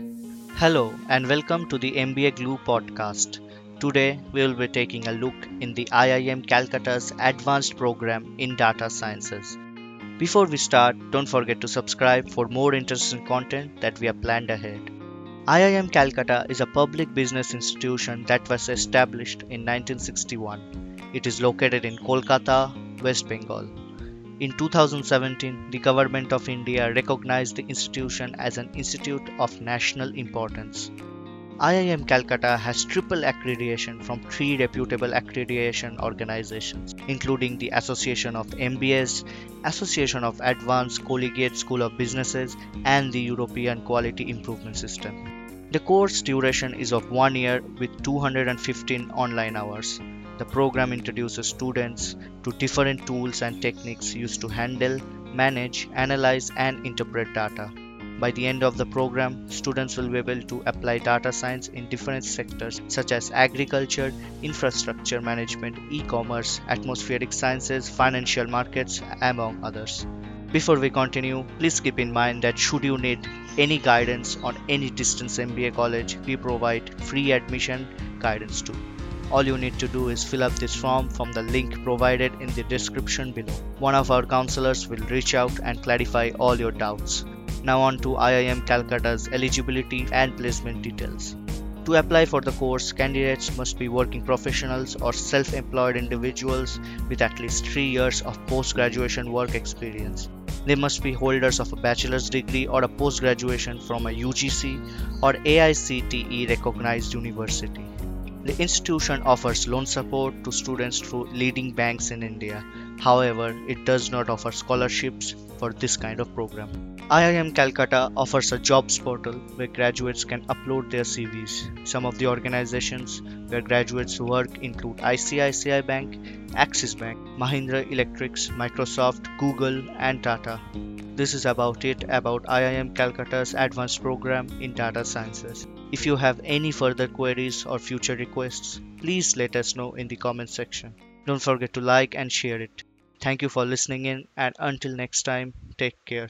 Hello and welcome to the MBA Glue podcast. Today we will be taking a look in the IIM Calcutta's advanced program in data sciences. Before we start, don't forget to subscribe for more interesting content that we have planned ahead. IIM Calcutta is a public business institution that was established in 1961. It is located in Kolkata, West Bengal. In 2017, the Government of India recognized the institution as an institute of national importance. IIM Calcutta has triple accreditation from three reputable accreditation organizations, including the Association of MBAs, Association of Advanced Collegiate School of Businesses, and the European Quality Improvement System. The course duration is of one year with 215 online hours. The program introduces students to different tools and techniques used to handle, manage, analyze, and interpret data. By the end of the program, students will be able to apply data science in different sectors such as agriculture, infrastructure management, e commerce, atmospheric sciences, financial markets, among others. Before we continue, please keep in mind that should you need any guidance on any distance MBA college, we provide free admission guidance too. All you need to do is fill up this form from the link provided in the description below. One of our counselors will reach out and clarify all your doubts. Now on to IIM Calcutta's eligibility and placement details. To apply for the course, candidates must be working professionals or self employed individuals with at least 3 years of post graduation work experience. They must be holders of a bachelor's degree or a post graduation from a UGC or AICTE recognized university. The institution offers loan support to students through leading banks in India. However, it does not offer scholarships for this kind of program. IIM Calcutta offers a jobs portal where graduates can upload their CVs. Some of the organizations where graduates work include ICICI Bank, Axis Bank, Mahindra Electrics, Microsoft, Google, and Tata. This is about it about IIM Calcutta's advanced program in data sciences. If you have any further queries or future requests, please let us know in the comment section. Don't forget to like and share it. Thank you for listening in and until next time, take care.